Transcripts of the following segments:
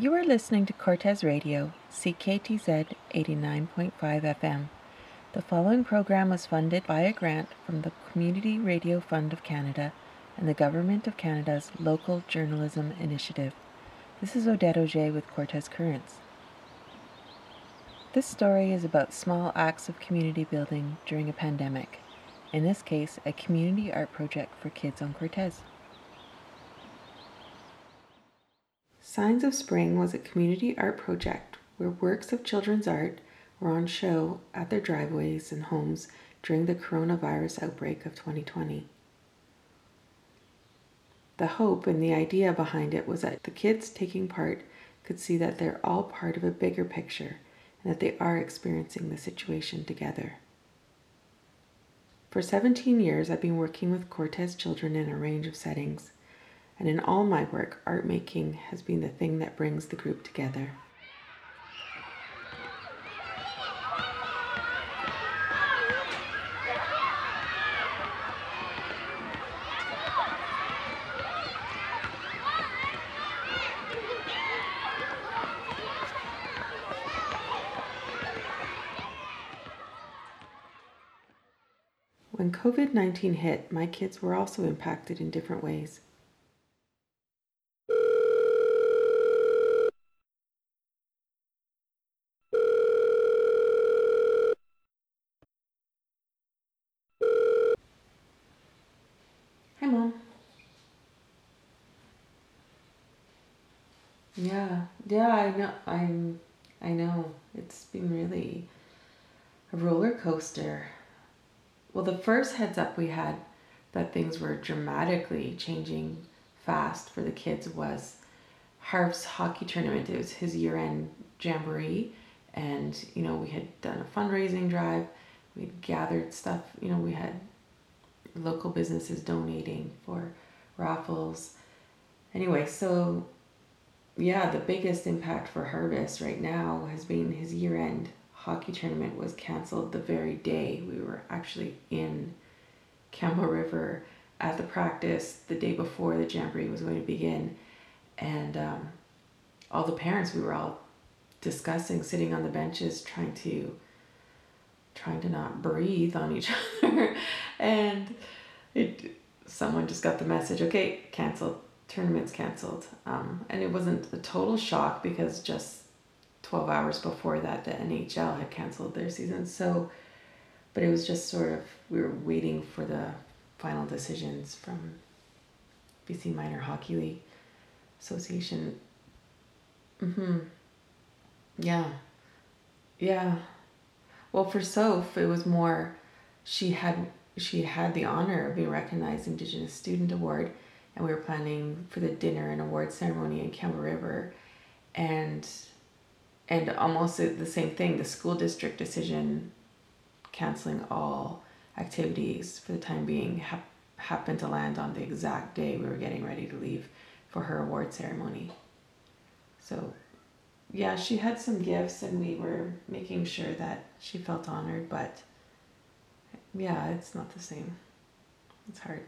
You are listening to Cortes Radio, CKTZ 89.5 FM. The following program was funded by a grant from the Community Radio Fund of Canada and the Government of Canada's Local Journalism Initiative. This is Odette Auger with Cortes Currents. This story is about small acts of community building during a pandemic. In this case, a community art project for kids on Cortes. Signs of Spring was a community art project where works of children's art were on show at their driveways and homes during the coronavirus outbreak of 2020. The hope and the idea behind it was that the kids taking part could see that they're all part of a bigger picture and that they are experiencing the situation together. For 17 years, I've been working with Cortes children in a range of settings, and in all my work, art making has been the thing that brings the group together. When COVID 19 hit, my kids were also impacted in different ways. Yeah, yeah, I know. I'm, I know. It's been really a roller coaster. Well, the first heads up we had that things were dramatically changing fast for the kids was Harv's hockey tournament. It was his year end jamboree, and you know, we had done a fundraising drive, we'd gathered stuff, you know, we had local businesses donating for raffles. Anyway, so yeah, the biggest impact for Harvest right now has been his year end hockey tournament was canceled the very day we were actually in Campbell River at the practice the day before the jamboree was going to begin. And um, all the parents, we were all discussing, sitting on the benches, trying to trying to not breathe on each other. and it someone just got the message, okay, canceled, tournament's canceled. Um, and it wasn't a total shock because just 12 hours before that the NHL had canceled their season. So, but it was just sort of, we were waiting for the final decisions from BC Minor Hockey League Association. Mm-hmm. Yeah. Yeah. Well, for Soph, it was more, she had she had the honor of being recognized Indigenous Student Award, and we were planning for the dinner and award ceremony in Campbell River, and and almost the same thing the school district decision canceling all activities for the time being ha- happened to land on the exact day we were getting ready to leave for her award ceremony. So yeah she had some gifts and we were making sure that she felt honored but yeah it's not the same. It's hard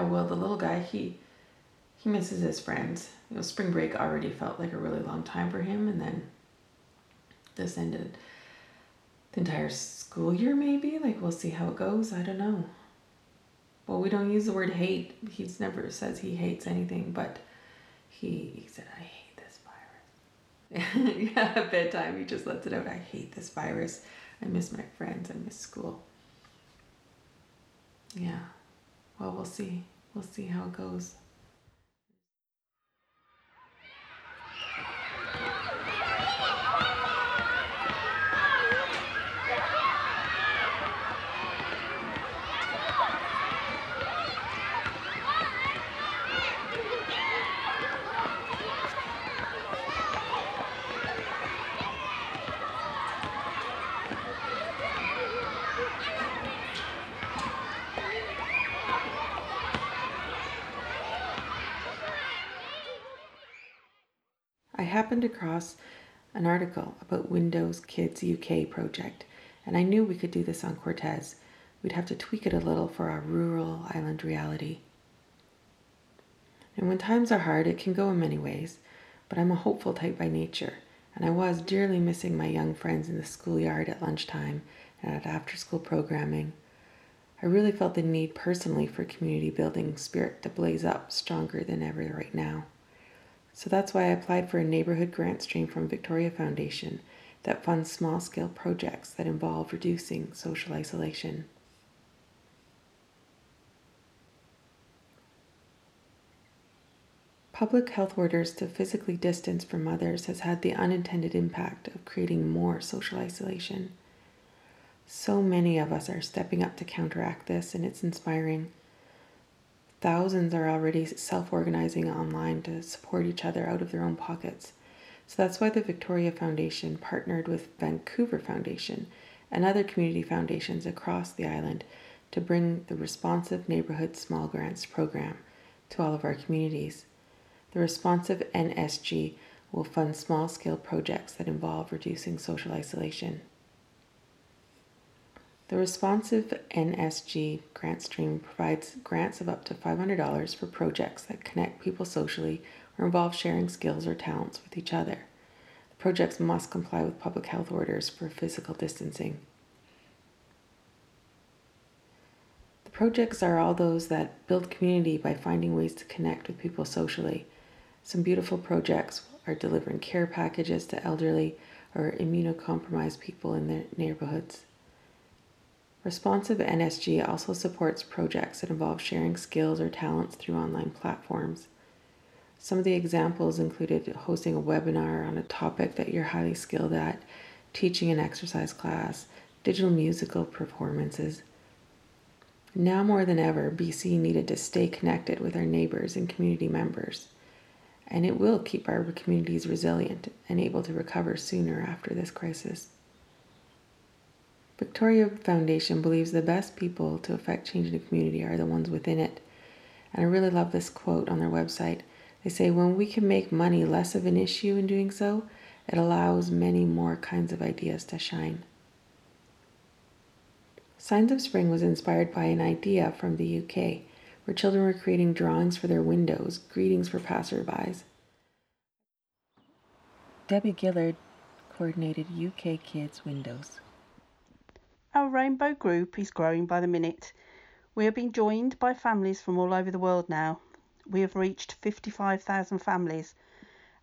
Yeah, well, the little guy, he he misses his friends. You know, spring break already felt like a really long time for him, and then this ended the entire school year, maybe. Like, we'll see how it goes. I don't know. Well, we don't use the word hate. He's never says he hates anything, but he, he said, I hate this virus. yeah, at bedtime, he just lets it out. I hate this virus. I miss my friends. I miss school. Yeah well, we'll see. We'll see how it goes. Happened across an article about Windows Kids UK project, and I knew we could do this on Cortes. We'd have to tweak it a little for our rural island reality. And when times are hard, it can go in many ways, but I'm a hopeful type by nature, and I was dearly missing my young friends in the schoolyard at lunchtime and at after school programming. I really felt the need personally for community building spirit to blaze up stronger than ever right now. So that's why I applied for a neighborhood grant stream from Victoria Foundation that funds small scale projects that involve reducing social isolation. Public health orders to physically distance from others has had the unintended impact of creating more social isolation. So many of us are stepping up to counteract this, and it's inspiring. Thousands are already self organizing online to support each other out of their own pockets. So that's why the Victoria Foundation partnered with Vancouver Foundation and other community foundations across the island to bring the Responsive Neighborhood Small Grants program to all of our communities. The Responsive NSG will fund small scale projects that involve reducing social isolation. The Responsive NSG grant stream provides grants of up to $500 for projects that connect people socially or involve sharing skills or talents with each other. The projects must comply with public health orders for physical distancing. The projects are all those that build community by finding ways to connect with people socially. Some beautiful projects are delivering care packages to elderly or immunocompromised people in their neighborhoods. Responsive NSG also supports projects that involve sharing skills or talents through online platforms. Some of the examples included hosting a webinar on a topic that you're highly skilled at, teaching an exercise class, digital musical performances. Now more than ever, BC needed to stay connected with our neighbors and community members, and it will keep our communities resilient and able to recover sooner after this crisis. Victoria Foundation believes the best people to affect change in a community are the ones within it. And I really love this quote on their website. They say, When we can make money less of an issue in doing so, it allows many more kinds of ideas to shine. Signs of Spring was inspired by an idea from the UK, where children were creating drawings for their windows, greetings for passerbys. Debbie Gillard coordinated UK Kids Windows. Our rainbow group is growing by the minute. We are being joined by families from all over the world now. We have reached 55,000 families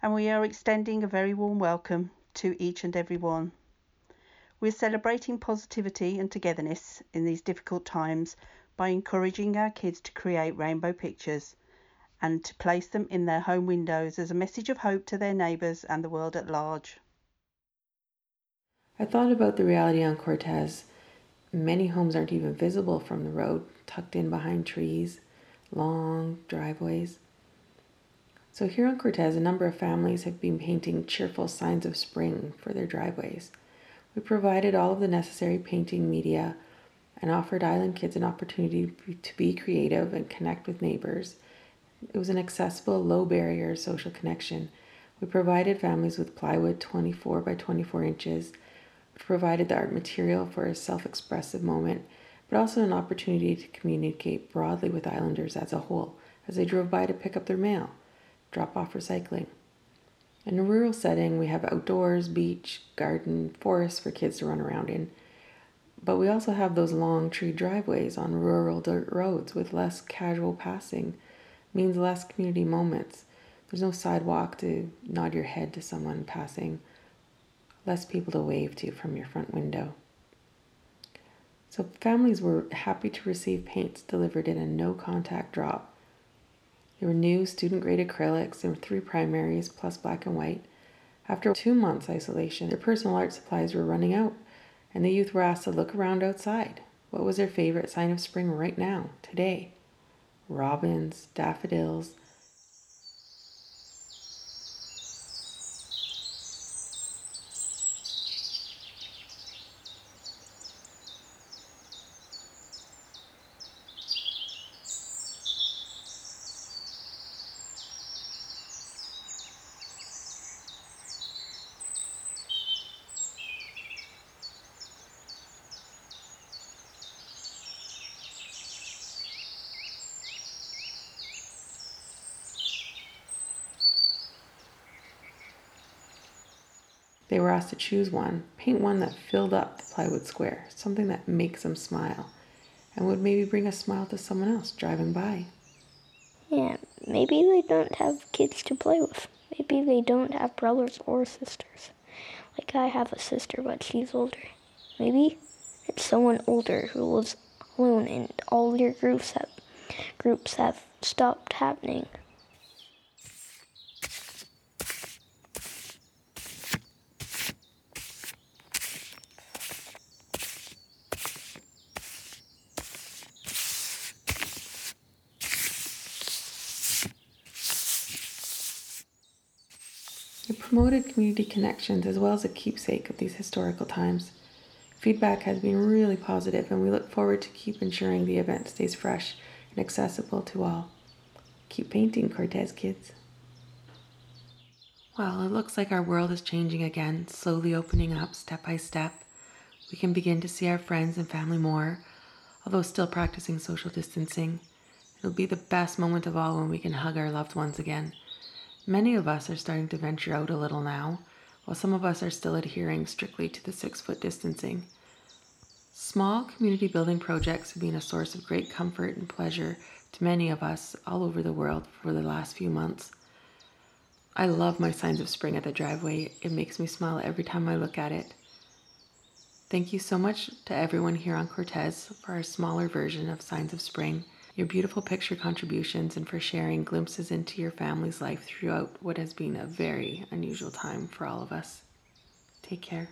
and we are extending a very warm welcome to each and every one. We're celebrating positivity and togetherness in these difficult times by encouraging our kids to create rainbow pictures and to place them in their home windows as a message of hope to their neighbours and the world at large. I thought about the reality on Cortes Many homes aren't even visible from the road, tucked in behind trees, long driveways. So, here on Cortes, a number of families have been painting cheerful signs of spring for their driveways. We provided all of the necessary painting media and offered island kids an opportunity to be creative and connect with neighbors. It was an accessible, low barrier social connection. We provided families with plywood 24 by 24 inches provided the art material for a self expressive moment, but also an opportunity to communicate broadly with islanders as a whole as they drove by to pick up their mail, drop off recycling. In a rural setting, we have outdoors, beach, garden, forest for kids to run around in. But we also have those long tree driveways on rural dirt roads with less casual passing, means less community moments. There's no sidewalk to nod your head to someone passing less people to wave to from your front window. So families were happy to receive paints delivered in a no contact drop. There were new student grade acrylics and three primaries plus black and white. After two months isolation, their personal art supplies were running out, and the youth were asked to look around outside. What was their favorite sign of spring right now, today? Robins, daffodils, They were asked to choose one, paint one that filled up the plywood square, something that makes them smile, and would maybe bring a smile to someone else driving by. Yeah, maybe they don't have kids to play with. Maybe they don't have brothers or sisters. Like I have a sister, but she's older. Maybe it's someone older who lives alone and all your groups have groups have stopped happening. It community connections as well as a keepsake of these historical times. Feedback has been really positive, and we look forward to keep ensuring the event stays fresh and accessible to all. Keep painting, Cortes kids. Well, it looks like our world is changing again, slowly opening up step by step. We can begin to see our friends and family more, although still practicing social distancing. It'll be the best moment of all when we can hug our loved ones again. Many of us are starting to venture out a little now, while some of us are still adhering strictly to the six foot distancing. Small community building projects have been a source of great comfort and pleasure to many of us all over the world for the last few months. I love my signs of spring at the driveway. It makes me smile every time I look at it. Thank you so much to everyone here on Cortes for our smaller version of Signs of Spring, your beautiful picture contributions, and for sharing glimpses into your family's life throughout what has been a very unusual time for all of us. Take care.